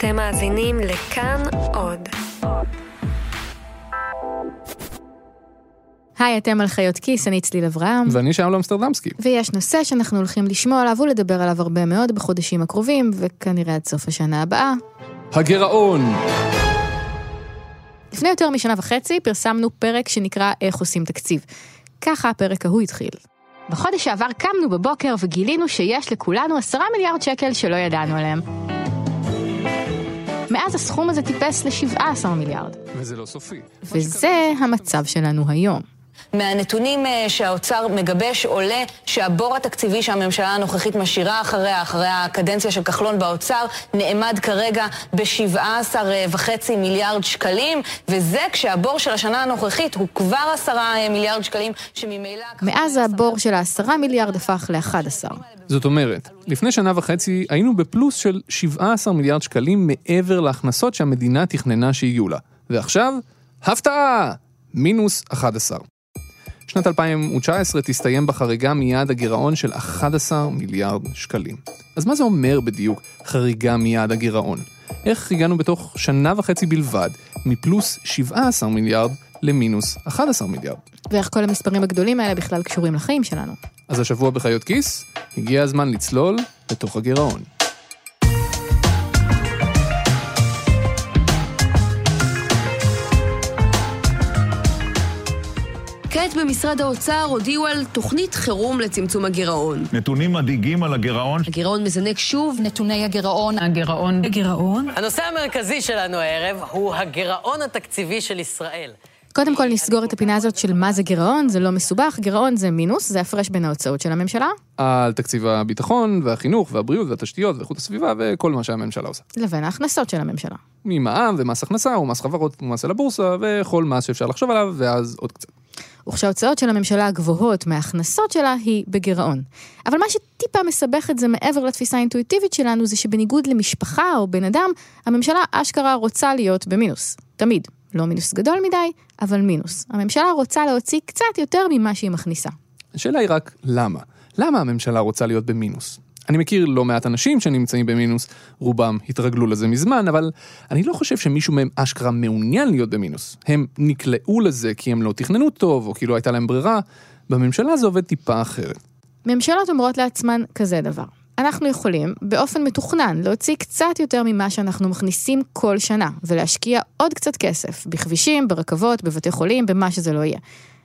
אתם מאזינים לכאן עוד. היי, אתם על חיות כיס, אני צליל אברהם. ואני שאול אמסטרדמסקי. ויש נושא שאנחנו הולכים לשמוע עליו ולדבר עליו הרבה מאוד בחודשים הקרובים, וכנראה עד סוף השנה הבאה. הגירעון! לפני יותר משנה וחצי פרסמנו פרק שנקרא איך עושים תקציב. ככה הפרק ההוא התחיל. בחודש שעבר קמנו בבוקר וגילינו שיש לכולנו עשרה מיליארד שקל שלא ידענו עליהם. מאז הסכום הזה טיפס ל-17 מיליארד. וזה לא סופי. וזה המצב שלנו היום. מהנתונים אה, שהאוצר מגבש עולה שהבור התקציבי שהממשלה הנוכחית משאירה אחריה, אחרי הקדנציה של כחלון באוצר, נאמד כרגע ב-17.5 מיליארד שקלים, וזה כשהבור של השנה הנוכחית הוא כבר 10 אה, מיליארד שקלים, שממילא... מאז הבור של ה-10 מיליארד הפך ל-11. זאת אומרת, לפני שנה וחצי היינו בפלוס של 17 מיליארד שקלים מעבר להכנסות שהמדינה תכננה שיהיו לה. ועכשיו, הפתעה! מינוס 11. שנת 2019 תסתיים בחריגה מיעד הגירעון של 11 מיליארד שקלים. אז מה זה אומר בדיוק חריגה מיעד הגירעון? איך הגענו בתוך שנה וחצי בלבד מפלוס 17 מיליארד למינוס 11 מיליארד? ואיך כל המספרים הגדולים האלה בכלל קשורים לחיים שלנו? אז השבוע בחיות כיס, הגיע הזמן לצלול לתוך הגירעון. כעת במשרד האוצר הודיעו על תוכנית חירום לצמצום הגירעון. נתונים מדאיגים על הגירעון. הגירעון מזנק שוב. נתוני הגירעון. הגירעון. הגירעון. הנושא המרכזי שלנו הערב הוא הגירעון התקציבי של ישראל. קודם כל נסגור את הפינה הזאת של מה זה גירעון, זה לא מסובך, גירעון זה מינוס, זה הפרש בין ההוצאות של הממשלה. על תקציב הביטחון והחינוך והבריאות והתשתיות ואיכות הסביבה וכל מה שהממשלה עושה. לבין ההכנסות של הממשלה. ממע"מ ומס הכנסה ומס חברות ומס על הבורסה וכל מס שאפשר לחשוב עליו ואז עוד קצת. וכשההוצאות של הממשלה הגבוהות מההכנסות שלה היא בגירעון. אבל מה שטיפה מסבך את זה מעבר לתפיסה האינטואיטיבית שלנו זה שבניגוד למשפחה או בן אדם, הממשלה אשכרה רוצה להיות במינוס. תמיד. לא מינוס גדול מדי, אבל מינוס. הממשלה רוצה להוציא קצת יותר ממה שהיא מכניסה. השאלה היא רק למה. למה הממשלה רוצה להיות במינוס? אני מכיר לא מעט אנשים שנמצאים במינוס, רובם התרגלו לזה מזמן, אבל אני לא חושב שמישהו מהם אשכרה מעוניין להיות במינוס. הם נקלעו לזה כי הם לא תכננו טוב, או כי לא הייתה להם ברירה. בממשלה זה עובד טיפה אחרת. ממשלות אומרות לעצמן כזה דבר. אנחנו יכולים, באופן מתוכנן, להוציא קצת יותר ממה שאנחנו מכניסים כל שנה, ולהשקיע עוד קצת כסף, בכבישים, ברכבות, בבתי חולים, במה שזה לא יהיה.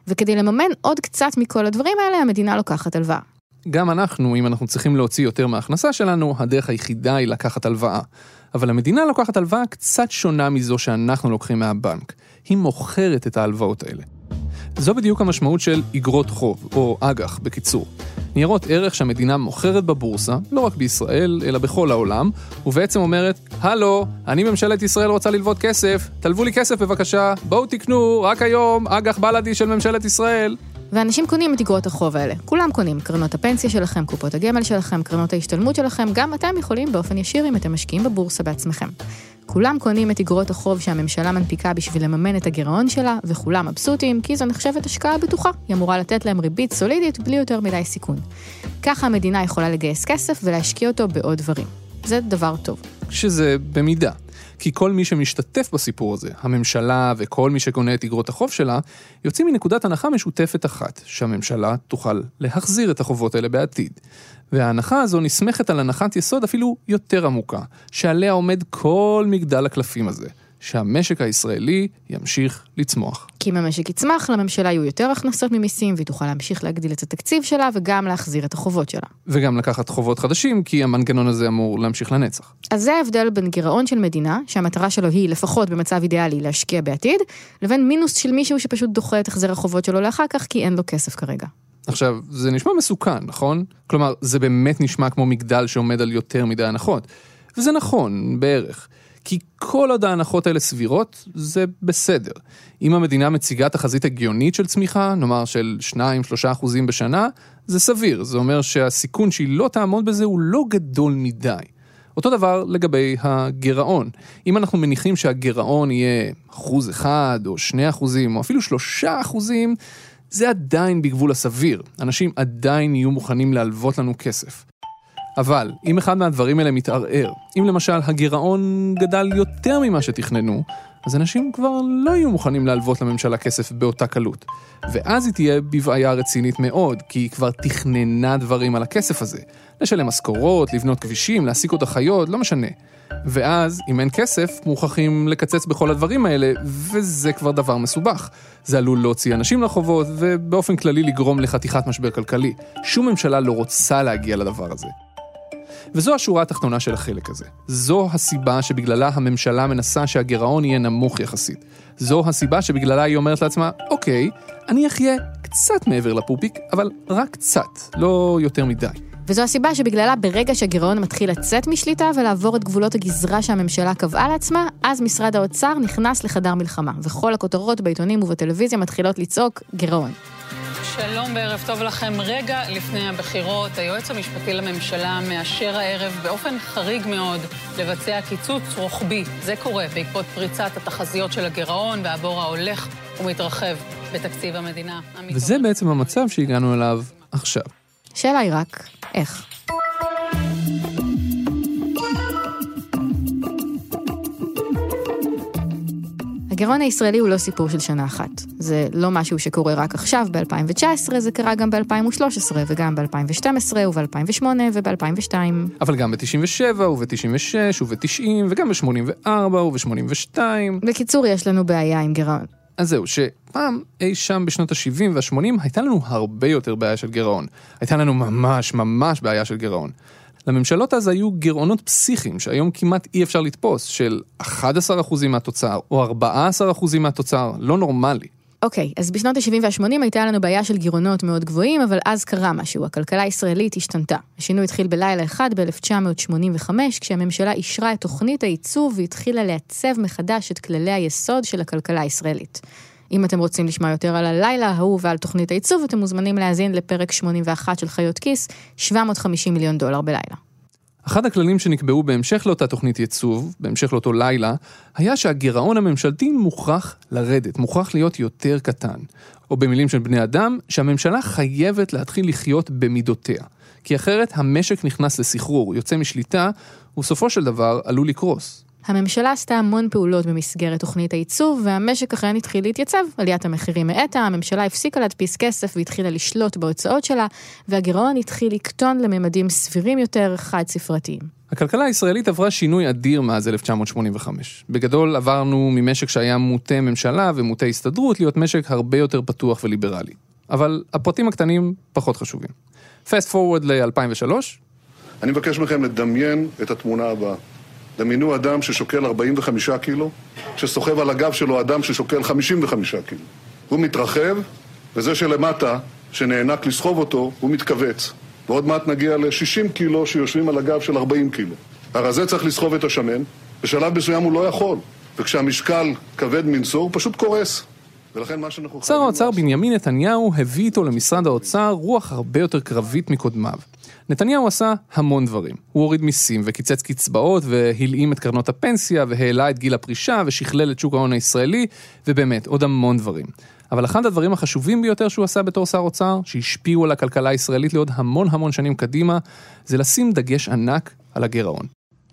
וכדי לממן עוד קצת מכל הדברים האלה, המדינה לוקחת הלוואה. גם אנחנו, אם אנחנו צריכים להוציא יותר מההכנסה שלנו, הדרך היחידה היא לקחת הלוואה. אבל המדינה לוקחת הלוואה קצת שונה מזו שאנחנו לוקחים מהבנק. היא מוכרת את ההלוואות האלה. זו בדיוק המשמעות של אגרות חוב, או אג"ח בקיצור. ניירות ערך שהמדינה מוכרת בבורסה, לא רק בישראל, אלא בכל העולם, ובעצם אומרת, הלו, אני ממשלת ישראל רוצה ללוות כסף, תלוו לי כסף בבקשה, בואו תקנו, רק היום, אג"ח בלאדי של ממשלת ישראל. ואנשים קונים את אגרות החוב האלה. כולם קונים. קרנות הפנסיה שלכם, קופות הגמל שלכם, קרנות ההשתלמות שלכם, גם אתם יכולים באופן ישיר אם אתם משקיעים בבורסה בעצמכם. כולם קונים את אגרות החוב שהממשלה מנפיקה בשביל לממן את הגירעון שלה, וכולם מבסוטים, כי זו נחשבת השקעה בטוחה. היא אמורה לתת להם ריבית סולידית בלי יותר מדי סיכון. ככה המדינה יכולה לגייס כסף ולהשקיע אותו בעוד דברים. זה דבר טוב. שזה במידה. כי כל מי שמשתתף בסיפור הזה, הממשלה וכל מי שקונה את אגרות החוב שלה, יוצאים מנקודת הנחה משותפת אחת, שהממשלה תוכל להחזיר את החובות האלה בעתיד. וההנחה הזו נסמכת על הנחת יסוד אפילו יותר עמוקה, שעליה עומד כל מגדל הקלפים הזה, שהמשק הישראלי ימשיך לצמוח. כי אם המשק יצמח, לממשלה יהיו יותר הכנסות ממיסים, והיא תוכל להמשיך להגדיל את התקציב שלה, וגם להחזיר את החובות שלה. וגם לקחת חובות חדשים, כי המנגנון הזה אמור להמשיך לנצח. אז זה ההבדל בין גירעון של מדינה, שהמטרה שלו היא, לפחות במצב אידיאלי, להשקיע בעתיד, לבין מינוס של מישהו שפשוט דוחה את החזר החובות שלו לאחר כך, כי אין לו כסף כרגע. עכשיו, זה נשמע מסוכן, נכון? כלומר, זה באמת נשמע כמו מגדל שעומד על יותר מדי הנחות. וזה נכון, בערך. כי כל עוד ההנחות האלה סבירות, זה בסדר. אם המדינה מציגה תחזית הגיונית של צמיחה, נאמר של 2-3 אחוזים בשנה, זה סביר. זה אומר שהסיכון שהיא לא תעמוד בזה הוא לא גדול מדי. אותו דבר לגבי הגירעון. אם אנחנו מניחים שהגירעון יהיה אחוז אחד, או שני אחוזים, או אפילו שלושה אחוזים, זה עדיין בגבול הסביר. אנשים עדיין יהיו מוכנים להלוות לנו כסף. אבל אם אחד מהדברים האלה מתערער, אם למשל הגירעון גדל יותר ממה שתכננו, אז אנשים כבר לא יהיו מוכנים להלוות לממשלה כסף באותה קלות. ואז היא תהיה בבעיה רצינית מאוד, כי היא כבר תכננה דברים על הכסף הזה. לשלם משכורות, לבנות כבישים, להעסיק עוד אחיות, לא משנה. ואז, אם אין כסף, מוכרחים לקצץ בכל הדברים האלה, וזה כבר דבר מסובך. זה עלול להוציא אנשים לרחובות, ובאופן כללי לגרום לחתיכת משבר כלכלי. שום ממשלה לא רוצה להגיע לדבר הזה. וזו השורה התחתונה של החלק הזה. זו הסיבה שבגללה הממשלה מנסה שהגירעון יהיה נמוך יחסית. זו הסיבה שבגללה היא אומרת לעצמה, אוקיי, אני אחיה קצת מעבר לפופיק, אבל רק קצת, לא יותר מדי. וזו הסיבה שבגללה ברגע שהגירעון מתחיל לצאת משליטה ולעבור את גבולות הגזרה שהממשלה קבעה לעצמה, אז משרד האוצר נכנס לחדר מלחמה, וכל הכותרות בעיתונים ובטלוויזיה מתחילות לצעוק גירעון. שלום וערב טוב לכם. רגע לפני הבחירות, היועץ המשפטי לממשלה מאשר הערב באופן חריג מאוד לבצע קיצוץ רוחבי. זה קורה בעקבות פריצת התחזיות של הגירעון והבור ההולך ומתרחב בתקציב המדינה. וזה בעצם המצב שהגענו אליו עכשיו. השאלה היא רק, איך? הגירעון הישראלי הוא לא סיפור של שנה אחת. זה לא משהו שקורה רק עכשיו, ב-2019, זה קרה גם ב-2013, וגם ב-2012, וב-2008, וב-2002. אבל גם ב-97, וב-96, וב-90, וגם ב-84, וב-82. בקיצור, יש לנו בעיה עם גירעון. אז זהו, שפעם אי שם בשנות ה-70 וה-80 הייתה לנו הרבה יותר בעיה של גירעון. הייתה לנו ממש ממש בעיה של גירעון. לממשלות אז היו גירעונות פסיכיים שהיום כמעט אי אפשר לתפוס, של 11% מהתוצר או 14% מהתוצר, לא נורמלי. אוקיי, okay, אז בשנות ה-70 וה-80 הייתה לנו בעיה של גירעונות מאוד גבוהים, אבל אז קרה משהו, הכלכלה הישראלית השתנתה. השינוי התחיל בלילה אחד ב-1985, כשהממשלה אישרה את תוכנית הייצוב והתחילה לעצב מחדש את כללי היסוד של הכלכלה הישראלית. אם אתם רוצים לשמוע יותר על הלילה ההוא ועל תוכנית הייצוב, אתם מוזמנים להאזין לפרק 81 של חיות כיס, 750 מיליון דולר בלילה. אחד הכללים שנקבעו בהמשך לאותה תוכנית ייצוב, בהמשך לאותו לילה, היה שהגירעון הממשלתי מוכרח לרדת, מוכרח להיות יותר קטן. או במילים של בני אדם, שהממשלה חייבת להתחיל לחיות במידותיה. כי אחרת המשק נכנס לסחרור, יוצא משליטה, ובסופו של דבר עלול לקרוס. הממשלה עשתה המון פעולות במסגרת תוכנית הייצוב, והמשק אכן התחיל להתייצב. עליית המחירים האטה, הממשלה הפסיקה להדפיס כסף והתחילה לשלוט בהוצאות שלה, והגירעון התחיל לקטון לממדים סבירים יותר, חד-ספרתיים. הכלכלה הישראלית עברה שינוי אדיר מאז 1985. בגדול עברנו ממשק שהיה מוטה ממשלה ומוטה הסתדרות להיות משק הרבה יותר פתוח וליברלי. אבל הפרטים הקטנים פחות חשובים. פסט פורוורד ל-2003. אני מבקש מכם לדמיין את התמונה הבאה. דמיינו אדם ששוקל 45 קילו, שסוחב על הגב שלו אדם ששוקל 55 קילו. הוא מתרחב, וזה שלמטה, שנאנק לסחוב אותו, הוא מתכווץ. ועוד מעט נגיע ל-60 קילו שיושבים על הגב של 40 קילו. הרזה צריך לסחוב את השמן, בשלב מסוים הוא לא יכול. וכשהמשקל כבד מנשוא, הוא פשוט קורס. ולכן מה שאנחנו... שר האוצר בנימין נתניהו הביא איתו למשרד האוצר רוח הרבה יותר קרבית מקודמיו. נתניהו עשה המון דברים. הוא הוריד מיסים וקיצץ קצבאות והלאים את קרנות הפנסיה והעלה את גיל הפרישה ושכלל את שוק ההון הישראלי, ובאמת, עוד המון דברים. אבל אחד הדברים החשובים ביותר שהוא עשה בתור שר אוצר, שהשפיעו על הכלכלה הישראלית לעוד המון המון שנים קדימה, זה לשים דגש ענק על הגירעון.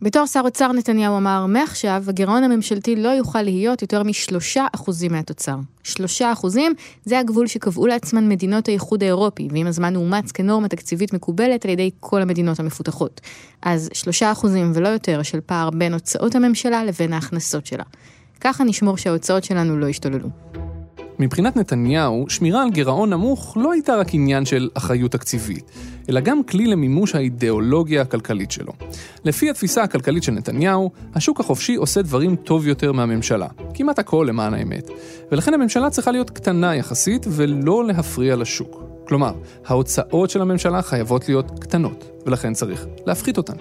בתור שר אוצר נתניהו אמר, מעכשיו הגירעון הממשלתי לא יוכל להיות יותר משלושה אחוזים מהתוצר. שלושה אחוזים זה הגבול שקבעו לעצמן מדינות האיחוד האירופי, ועם הזמן אומץ כנורמה תקציבית מקובלת על ידי כל המדינות המפותחות. אז שלושה אחוזים ולא יותר של פער בין הוצאות הממשלה לבין ההכנסות שלה. ככה נשמור שההוצאות שלנו לא ישתוללו. מבחינת נתניהו, שמירה על גירעון נמוך לא הייתה רק עניין של אחריות תקציבית, אלא גם כלי למימוש האידיאולוגיה הכלכלית שלו. לפי התפיסה הכלכלית של נתניהו, השוק החופשי עושה דברים טוב יותר מהממשלה. כמעט הכל למען האמת. ולכן הממשלה צריכה להיות קטנה יחסית ולא להפריע לשוק. כלומר, ההוצאות של הממשלה חייבות להיות קטנות, ולכן צריך להפחית אותן.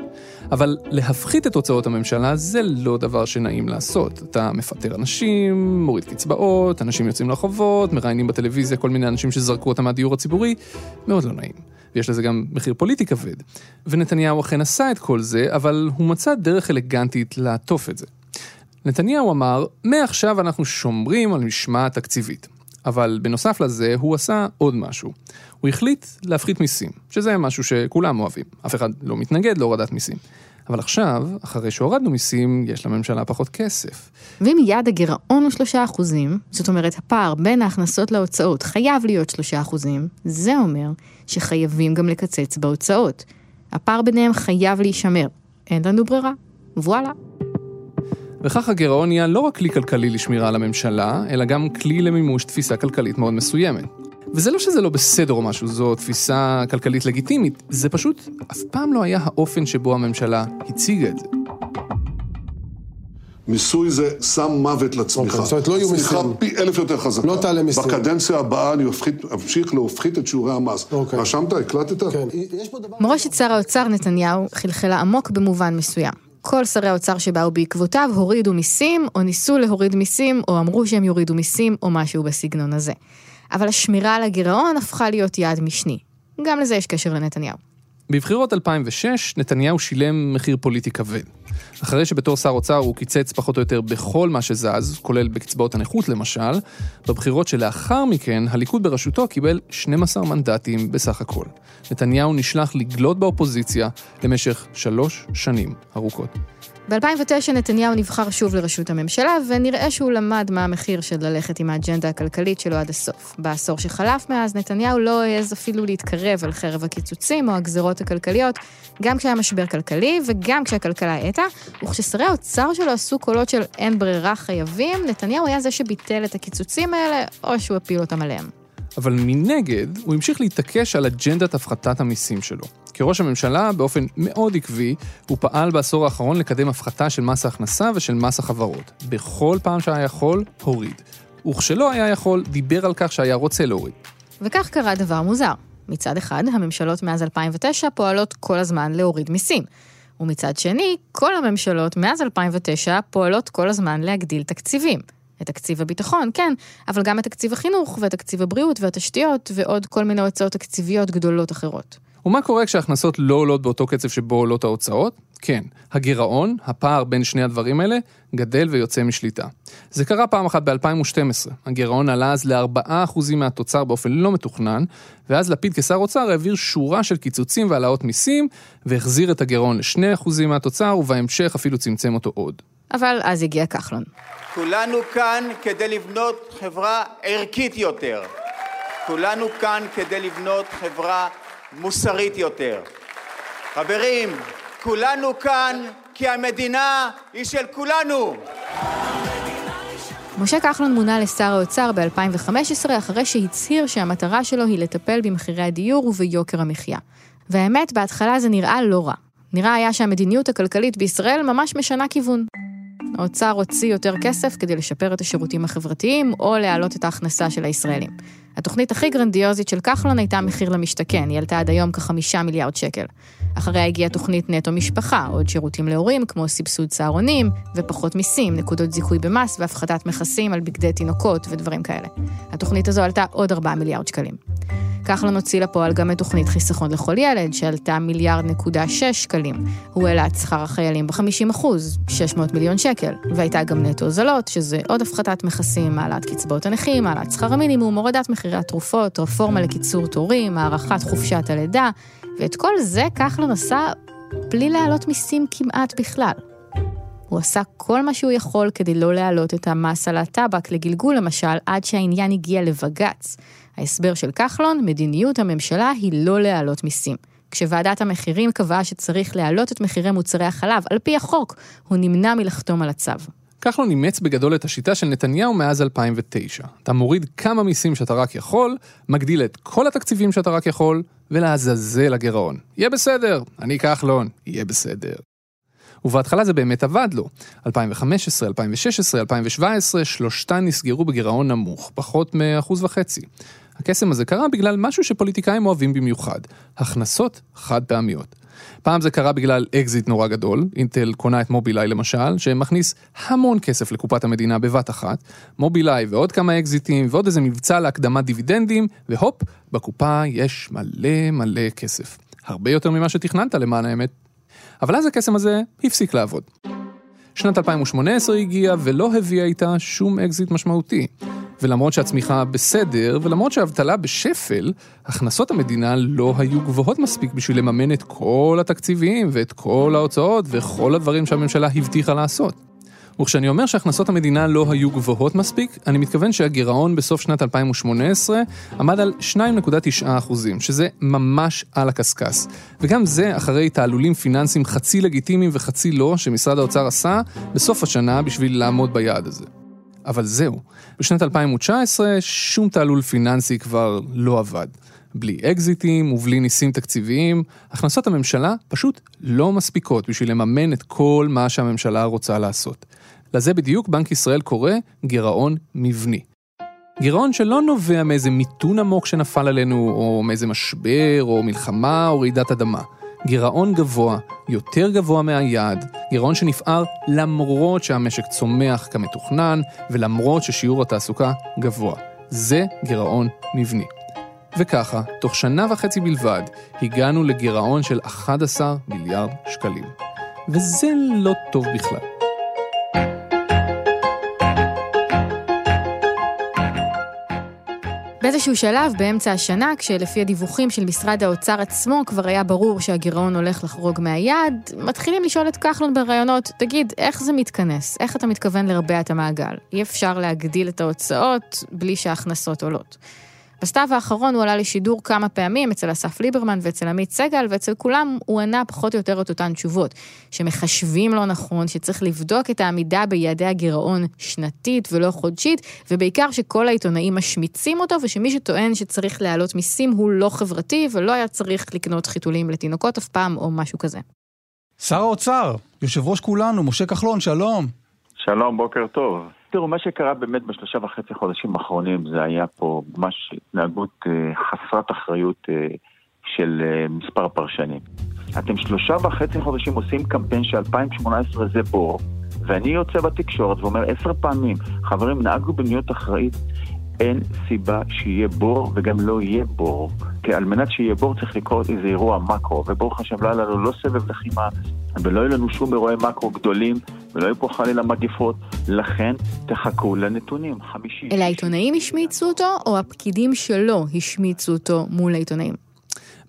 אבל להפחית את הוצאות הממשלה זה לא דבר שנעים לעשות. אתה מפטר אנשים, מוריד קצבאות, אנשים יוצאים לרחובות, מראיינים בטלוויזיה כל מיני אנשים שזרקו אותם מהדיור הציבורי, מאוד לא נעים. ויש לזה גם מחיר פוליטי כבד. ונתניהו אכן עשה את כל זה, אבל הוא מצא דרך אלגנטית לעטוף את זה. נתניהו אמר, מעכשיו אנחנו שומרים על משמעת תקציבית. אבל בנוסף לזה, הוא עשה עוד משהו. הוא החליט להפחית מיסים, שזה משהו שכולם אוהבים. אף אחד לא מתנגד להורדת מיסים. אבל עכשיו, אחרי שהורדנו מיסים, יש לממשלה פחות כסף. ואם יעד הגירעון הוא 3%, זאת אומרת הפער בין ההכנסות להוצאות חייב להיות 3%, זה אומר שחייבים גם לקצץ בהוצאות. הפער ביניהם חייב להישמר. אין לנו ברירה. וואלה. וכך הגירעון נהיה לא רק כלי כלכלי לשמירה על הממשלה, אלא גם כלי למימוש תפיסה כלכלית מאוד מסוימת. וזה לא שזה לא בסדר או משהו, זו תפיסה כלכלית לגיטימית, זה פשוט אף פעם לא היה האופן שבו הממשלה הציגה את זה. מיסוי זה סם מוות לצמיחה. אוקיי, זאת אומרת, לא יהיו צמיחה מיסים. פי אלף יותר חזקה. לא תעלה מיסים. בקדנציה הבאה אני אמשיך להפחית את שיעורי המס. אוקיי. רשמת? הקלטת? כן. מורשת שר האוצר נתניהו חלחלה עמוק במובן מסוים. כל שרי האוצר שבאו בעקבותיו הורידו מיסים, או ניסו להוריד מיסים, או אמרו שהם יורידו מיסים, או משהו בסגנון הזה. אבל השמירה על הגירעון הפכה להיות יעד משני. גם לזה יש קשר לנתניהו. בבחירות 2006, נתניהו שילם מחיר פוליטי כבד. אחרי שבתור שר אוצר הוא קיצץ פחות או יותר בכל מה שזז, כולל בקצבאות הנכות למשל, בבחירות שלאחר מכן, הליכוד בראשותו קיבל 12 מנדטים בסך הכל. נתניהו נשלח לגלות באופוזיציה למשך שלוש שנים ארוכות. ב-2009 נתניהו נבחר שוב לראשות הממשלה, ונראה שהוא למד מה המחיר של ללכת עם האג'נדה הכלכלית שלו עד הסוף. בעשור שחלף מאז, נתניהו לא העז אפילו להתקרב על חרב הקיצוצים או הגזרות הכלכליות, גם כשהיה משבר כלכלי וגם כשהכלכלה האטה, וכששרי האוצר שלו עשו קולות של אין ברירה חייבים, נתניהו היה זה שביטל את הקיצוצים האלה, או שהוא הפיל אותם עליהם. אבל מנגד, הוא המשיך להתעקש על אג'נדת הפחתת המיסים שלו. כראש הממשלה, באופן מאוד עקבי, הוא פעל בעשור האחרון לקדם הפחתה של מס ההכנסה ושל מס החברות. בכל פעם שהיה יכול, הוריד. וכשלא היה יכול, דיבר על כך שהיה רוצה להוריד. וכך קרה דבר מוזר. מצד אחד, הממשלות מאז 2009 פועלות כל הזמן להוריד מיסים. ומצד שני, כל הממשלות מאז 2009 פועלות כל הזמן להגדיל תקציבים. את תקציב הביטחון, כן, אבל גם את תקציב החינוך, ואת תקציב הבריאות והתשתיות, ועוד כל מיני הוצאות תקציביות גדולות אחרות. ומה קורה כשההכנסות לא עולות באותו קצב שבו עולות ההוצאות? כן, הגירעון, הפער בין שני הדברים האלה, גדל ויוצא משליטה. זה קרה פעם אחת ב-2012. הגירעון עלה אז ל-4% מהתוצר באופן לא מתוכנן, ואז לפיד כשר אוצר העביר שורה של קיצוצים והעלאות מיסים, והחזיר את הגירעון ל-2% מהתוצר, ובהמשך אפילו צמצם אותו עוד. אבל אז הגיע כחלון. כולנו כאן כדי לבנות חברה ערכית יותר. כולנו כאן כדי לבנות חברה מוסרית יותר. חברים, כולנו כאן כי המדינה היא של כולנו. משה כחלון מונה לשר האוצר ב-2015 אחרי שהצהיר שהמטרה שלו היא לטפל במחירי הדיור וביוקר המחיה. והאמת, בהתחלה זה נראה לא רע. נראה היה שהמדיניות הכלכלית בישראל ממש משנה כיוון. האוצר הוציא יותר כסף כדי לשפר את השירותים החברתיים או להעלות את ההכנסה של הישראלים. התוכנית הכי גרנדיוזית של כחלון הייתה מחיר למשתכן, היא עלתה עד היום כחמישה מיליארד שקל. אחריה הגיעה תוכנית נטו משפחה, עוד שירותים להורים כמו סבסוד צהרונים ופחות מיסים, נקודות זיכוי במס והפחתת מכסים על בגדי תינוקות ודברים כאלה. התוכנית הזו עלתה עוד 4 מיליארד שקלים. כחלון הוציא לפועל גם את תוכנית חיסכון לכל ילד, שעלתה מיליארד נקודה שש שקלים. הוא העלה את שכר החיילים ב-50 אחוז, 600 מיליון שקל. והייתה גם נטו הוזלות, שזה עוד הפחתת מכסים, העלאת קצבאות הנכים, העלאת שכר המינימום, הורדת מחירי התרופות, רפורמה לקיצור תורים, הארכת חופשת הלידה, ואת כל זה כחלון עשה בלי להעלות מיסים כמעט בכלל. הוא עשה כל מה שהוא יכול כדי לא להעלות את המס על הטבק לגלגול למשל, עד שהעניין הגיע לבג"ץ. ההסבר של כחלון, מדיניות הממשלה היא לא להעלות מיסים. כשוועדת המחירים קבעה שצריך להעלות את מחירי מוצרי החלב, על פי החוק, הוא נמנע מלחתום על הצו. כחלון אימץ בגדול את השיטה של נתניהו מאז 2009. אתה מוריד כמה מיסים שאתה רק יכול, מגדיל את כל התקציבים שאתה רק יכול, ולעזאזל הגירעון. יהיה בסדר, אני כחלון, יהיה בסדר. ובהתחלה זה באמת עבד לו. 2015, 2016, 2017, שלושתן נסגרו בגירעון נמוך, פחות מאחוז וחצי. הקסם הזה קרה בגלל משהו שפוליטיקאים אוהבים במיוחד, הכנסות חד פעמיות. פעם זה קרה בגלל אקזיט נורא גדול, אינטל קונה את מובילאיי למשל, שמכניס המון כסף לקופת המדינה בבת אחת, מובילאיי ועוד כמה אקזיטים ועוד איזה מבצע להקדמת דיבידנדים, והופ, בקופה יש מלא מלא כסף. הרבה יותר ממה שתכננת למען האמת. אבל אז הקסם הזה הפסיק לעבוד. שנת 2018 הגיעה ולא הביאה איתה שום אקזיט משמעותי. ולמרות שהצמיחה בסדר, ולמרות שהאבטלה בשפל, הכנסות המדינה לא היו גבוהות מספיק בשביל לממן את כל התקציבים ואת כל ההוצאות וכל הדברים שהממשלה הבטיחה לעשות. וכשאני אומר שהכנסות המדינה לא היו גבוהות מספיק, אני מתכוון שהגירעון בסוף שנת 2018 עמד על 2.9 שזה ממש על הקשקש. וגם זה אחרי תעלולים פיננסיים חצי לגיטימיים וחצי לא, שמשרד האוצר עשה בסוף השנה בשביל לעמוד ביעד הזה. אבל זהו, בשנת 2019 שום תעלול פיננסי כבר לא עבד. בלי אקזיטים ובלי ניסים תקציביים, הכנסות הממשלה פשוט לא מספיקות בשביל לממן את כל מה שהממשלה רוצה לעשות. לזה בדיוק בנק ישראל קורא גירעון מבני. גירעון שלא נובע מאיזה מיתון עמוק שנפל עלינו, או מאיזה משבר, או מלחמה, או רעידת אדמה. גירעון גבוה, יותר גבוה מהיעד, גירעון שנפער למרות שהמשק צומח כמתוכנן, ולמרות ששיעור התעסוקה גבוה. זה גירעון מבני. וככה, תוך שנה וחצי בלבד, הגענו לגירעון של 11 מיליארד שקלים. וזה לא טוב בכלל. באיזשהו שלב, באמצע השנה, כשלפי הדיווחים של משרד האוצר עצמו כבר היה ברור שהגירעון הולך לחרוג מהיעד, מתחילים לשאול את כחלון בראיונות, תגיד, איך זה מתכנס? איך אתה מתכוון לרבע את המעגל? אי אפשר להגדיל את ההוצאות בלי שההכנסות עולות. בסתיו האחרון הוא עלה לשידור כמה פעמים אצל אסף ליברמן ואצל עמית סגל, ואצל כולם הוא ענה פחות או יותר את אותן תשובות. שמחשבים לא נכון, שצריך לבדוק את העמידה ביעדי הגירעון שנתית ולא חודשית, ובעיקר שכל העיתונאים משמיצים אותו, ושמי שטוען שצריך להעלות מיסים הוא לא חברתי, ולא היה צריך לקנות חיתולים לתינוקות אף פעם, או משהו כזה. שר האוצר, יושב ראש כולנו, משה כחלון, שלום. שלום, בוקר טוב. תראו, מה שקרה באמת בשלושה וחצי חודשים האחרונים זה היה פה ממש התנהגות אה, חסרת אחריות אה, של אה, מספר פרשנים. אתם שלושה וחצי חודשים עושים קמפיין ש-2018 זה בור, ואני יוצא בתקשורת ואומר עשר פעמים, חברים, נהגו במדיניות אחראית, אין סיבה שיהיה בור וגם לא יהיה בור. כי על מנת שיהיה בור צריך לקרות איזה אירוע מקרו, וברוך השם לא היה לנו לא סבב לחימה ולא יהיו לנו שום אירועי מקרו גדולים ולא יהיו פה חלילה מגיפות, לכן תחכו לנתונים, חמישי. אלה העיתונאים השמיצו אותו, או הפקידים שלו השמיצו אותו מול העיתונאים?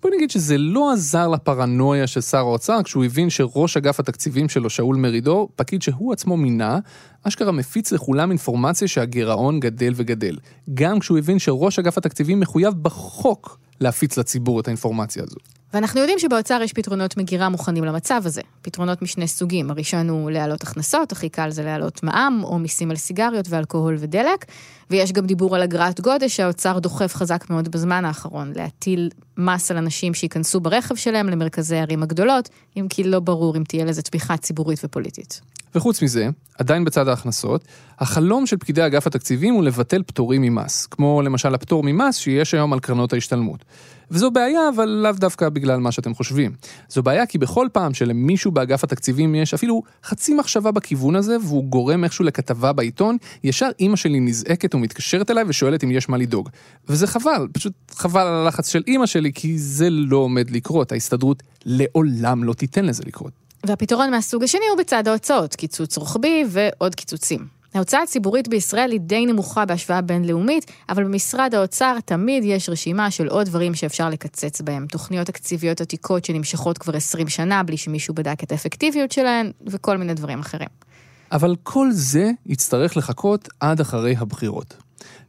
בוא נגיד שזה לא עזר לפרנויה של שר האוצר כשהוא הבין שראש אגף התקציבים שלו, שאול מרידור, פקיד שהוא עצמו מינה, אשכרה מפיץ לכולם אינפורמציה שהגירעון גדל וגדל. גם כשהוא הבין שראש אגף התקציבים מחויב בחוק להפיץ לציבור את האינפורמציה הזו. ואנחנו יודעים שבאוצר יש פתרונות מגירה מוכנים למצב הזה. פתרונות משני סוגים. הראשון הוא להעלות הכנסות, הכי קל זה להעלות מע"מ, או מיסים על סיגריות ואלכוהול ודלק. ויש גם דיבור על אגרת גודש שהאוצר דוחף חזק מאוד בזמן האחרון, להטיל מס על אנשים שייכנסו ברכב שלהם למרכזי הערים הגדולות, אם כי לא ברור אם תהיה לזה תמיכה ציבורית ופוליטית. וחוץ מזה, עדיין בצד ההכנסות, החלום של פקידי אגף התקציבים הוא לבטל פטורים ממס, כמו למשל הפטור ממס שיש היום על קרנות ההשתלמות. וזו בעיה, אבל לאו דווקא בגלל מה שאתם חושבים. זו בעיה כי בכל פעם שלמישהו באגף התקציבים יש אפילו חצי מחשבה בכיוון הזה, והוא גורם איכשהו לכתבה בעיתון, ישר אימא שלי נזעקת ומתקשרת אליי ושואלת אם יש מה לדאוג. וזה חבל, פשוט חבל על הלחץ של אימא שלי, כי זה לא עומד לקרות, ההסתדרות לעולם לא תיתן לזה לקרות. והפתרון מהסוג השני הוא בצד ההוצאות, קיצוץ רוחבי ועוד קיצוצים. ההוצאה הציבורית בישראל היא די נמוכה בהשוואה בינלאומית, אבל במשרד האוצר תמיד יש רשימה של עוד דברים שאפשר לקצץ בהם. תוכניות תקציביות עתיקות שנמשכות כבר 20 שנה בלי שמישהו בדק את האפקטיביות שלהן, וכל מיני דברים אחרים. אבל כל זה יצטרך לחכות עד אחרי הבחירות.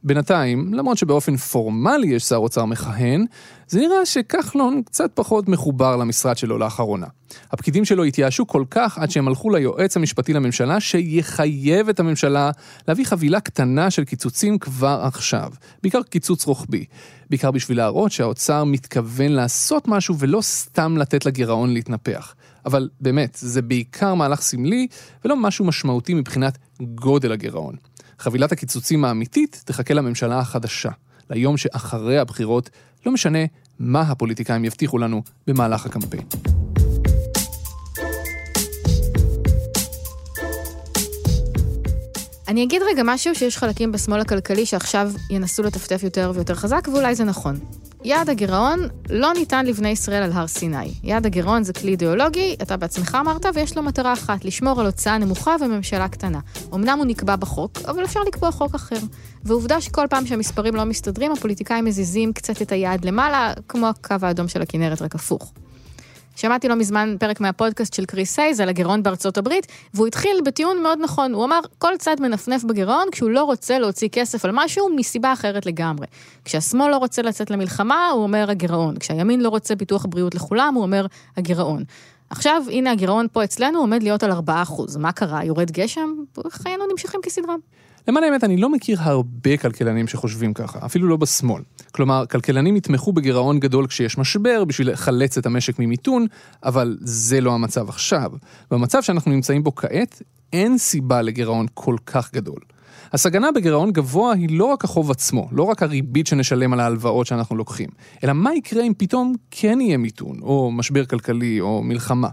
בינתיים, למרות שבאופן פורמלי יש שר אוצר מכהן, זה נראה שכחלון קצת פחות מחובר למשרד שלו לאחרונה. הפקידים שלו התייאשו כל כך עד שהם הלכו ליועץ המשפטי לממשלה שיחייב את הממשלה להביא חבילה קטנה של קיצוצים כבר עכשיו. בעיקר קיצוץ רוחבי. בעיקר בשביל להראות שהאוצר מתכוון לעשות משהו ולא סתם לתת לגירעון להתנפח. אבל באמת, זה בעיקר מהלך סמלי ולא משהו משמעותי מבחינת גודל הגירעון. חבילת הקיצוצים האמיתית תחכה לממשלה החדשה, ליום שאחרי הבחירות, לא משנה מה הפוליטיקאים יבטיחו לנו במהלך הקמפיין. אני אגיד רגע משהו שיש חלקים בשמאל הכלכלי שעכשיו ינסו לטפטף יותר ויותר חזק, ואולי זה נכון. יעד הגירעון לא ניתן לבני ישראל על הר סיני. יעד הגירעון זה כלי אידיאולוגי, אתה בעצמך אמרת, ויש לו מטרה אחת, לשמור על הוצאה נמוכה וממשלה קטנה. אמנם הוא נקבע בחוק, אבל אפשר לקבוע חוק אחר. ועובדה שכל פעם שהמספרים לא מסתדרים, הפוליטיקאים מזיזים קצת את היעד למעלה, כמו הקו האדום של הכנרת, רק הפוך. שמעתי לא מזמן פרק מהפודקאסט של קריס הייז על הגירעון בארצות הברית, והוא התחיל בטיעון מאוד נכון. הוא אמר, כל צד מנפנף בגירעון כשהוא לא רוצה להוציא כסף על משהו מסיבה אחרת לגמרי. כשהשמאל לא רוצה לצאת למלחמה, הוא אומר הגירעון. כשהימין לא רוצה ביטוח בריאות לכולם, הוא אומר הגירעון. עכשיו, הנה הגירעון פה אצלנו עומד להיות על 4%. מה קרה? יורד גשם? חיינו נמשכים כסדרם. למען האמת, אני לא מכיר הרבה כלכלנים שחושבים ככה, אפילו לא בשמאל. כלומר, כלכלנים יתמכו בגירעון גדול כשיש משבר בשביל לחלץ את המשק ממיתון, אבל זה לא המצב עכשיו. במצב שאנחנו נמצאים בו כעת, אין סיבה לגירעון כל כך גדול. הסכנה בגירעון גבוה היא לא רק החוב עצמו, לא רק הריבית שנשלם על ההלוואות שאנחנו לוקחים, אלא מה יקרה אם פתאום כן יהיה מיתון, או משבר כלכלי, או מלחמה.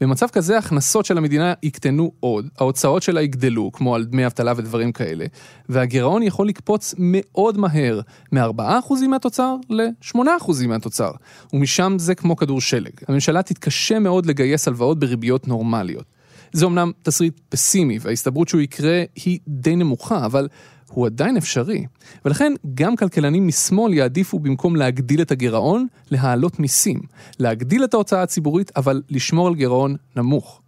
במצב כזה ההכנסות של המדינה יקטנו עוד, ההוצאות שלה יגדלו, כמו על דמי אבטלה ודברים כאלה, והגירעון יכול לקפוץ מאוד מהר, מ-4% מהתוצר ל-8% מהתוצר, ומשם זה כמו כדור שלג. הממשלה תתקשה מאוד לגייס הלוואות בריביות נורמליות. זה אמנם תסריט פסימי, וההסתברות שהוא יקרה היא די נמוכה, אבל הוא עדיין אפשרי. ולכן גם כלכלנים משמאל יעדיפו במקום להגדיל את הגירעון, להעלות מיסים. להגדיל את ההוצאה הציבורית, אבל לשמור על גירעון נמוך.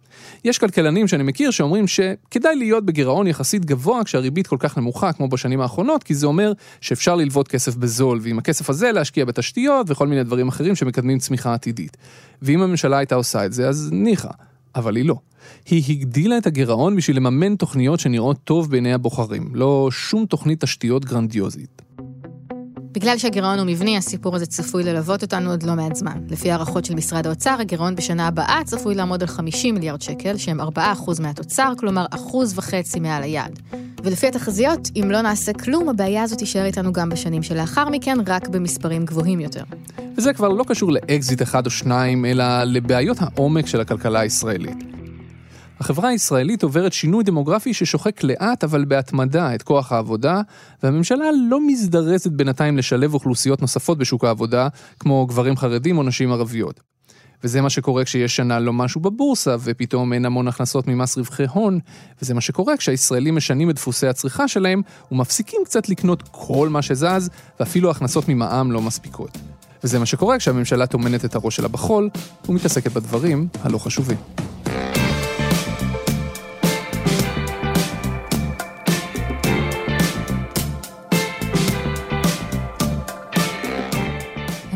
יש כלכלנים שאני מכיר שאומרים שכדאי להיות בגירעון יחסית גבוה כשהריבית כל כך נמוכה כמו בשנים האחרונות, כי זה אומר שאפשר ללוות כסף בזול, ועם הכסף הזה להשקיע בתשתיות וכל מיני דברים אחרים שמקדמים צמיחה עתידית. ואם הממשלה הייתה עושה את זה, אז ניחא. אבל היא לא. היא הגדילה את הגירעון בשביל לממן תוכניות שנראות טוב בעיני הבוחרים, לא שום תוכנית תשתיות גרנדיוזית. בגלל שהגירעון הוא מבני, הסיפור הזה צפוי ללוות אותנו עוד לא מעט זמן. לפי הערכות של משרד האוצר, הגירעון בשנה הבאה צפוי לעמוד על 50 מיליארד שקל, שהם 4% מהתוצר, כלומר 1.5% מעל היעד. ולפי התחזיות, אם לא נעשה כלום, הבעיה הזאת תישאר איתנו גם בשנים שלאחר מכן, רק במספרים גבוהים יותר. וזה כבר לא קשור לאקזיט אחד או שניים, אלא לבעיות העומק של הכלכלה הישראלית. החברה הישראלית עוברת שינוי דמוגרפי ששוחק לאט אבל בהתמדה את כוח העבודה, והממשלה לא מזדרזת בינתיים לשלב אוכלוסיות נוספות בשוק העבודה, כמו גברים חרדים או נשים ערביות. וזה מה שקורה כשיש שנה לא משהו בבורסה, ופתאום אין המון הכנסות ממס רווחי הון, וזה מה שקורה כשהישראלים משנים את דפוסי הצריכה שלהם, ומפסיקים קצת לקנות כל מה שזז, ואפילו הכנסות ממע"מ לא מספיקות. וזה מה שקורה כשהממשלה טומנת את הראש שלה בחול, ומתעסקת בדברים הלא חשובים.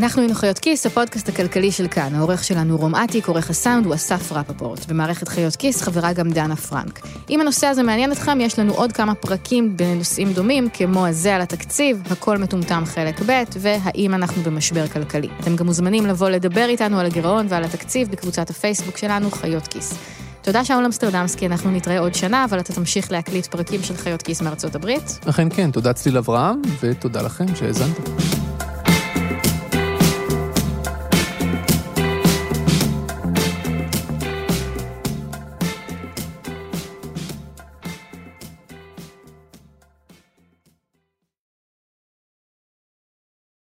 אנחנו היינו חיות כיס, הפודקאסט הכלכלי של כאן. העורך שלנו רום אטיק, עורך הסאונד הוא אסף רפפורט. במערכת חיות כיס חברה גם דנה פרנק. אם הנושא הזה מעניין אתכם, יש לנו עוד כמה פרקים בנושאים דומים, כמו הזה על התקציב, הכל מטומטם חלק ב', והאם אנחנו במשבר כלכלי. אתם גם מוזמנים לבוא לדבר איתנו על הגירעון ועל התקציב בקבוצת הפייסבוק שלנו, חיות כיס. תודה שאול אמסטרדמסקי, אנחנו נתראה עוד שנה, אבל אתה תמשיך להקליט פרקים של חיות כיס מארצות הברית. אכן כן, תודה צליל אברהם, ותודה לכם שהאזנתם.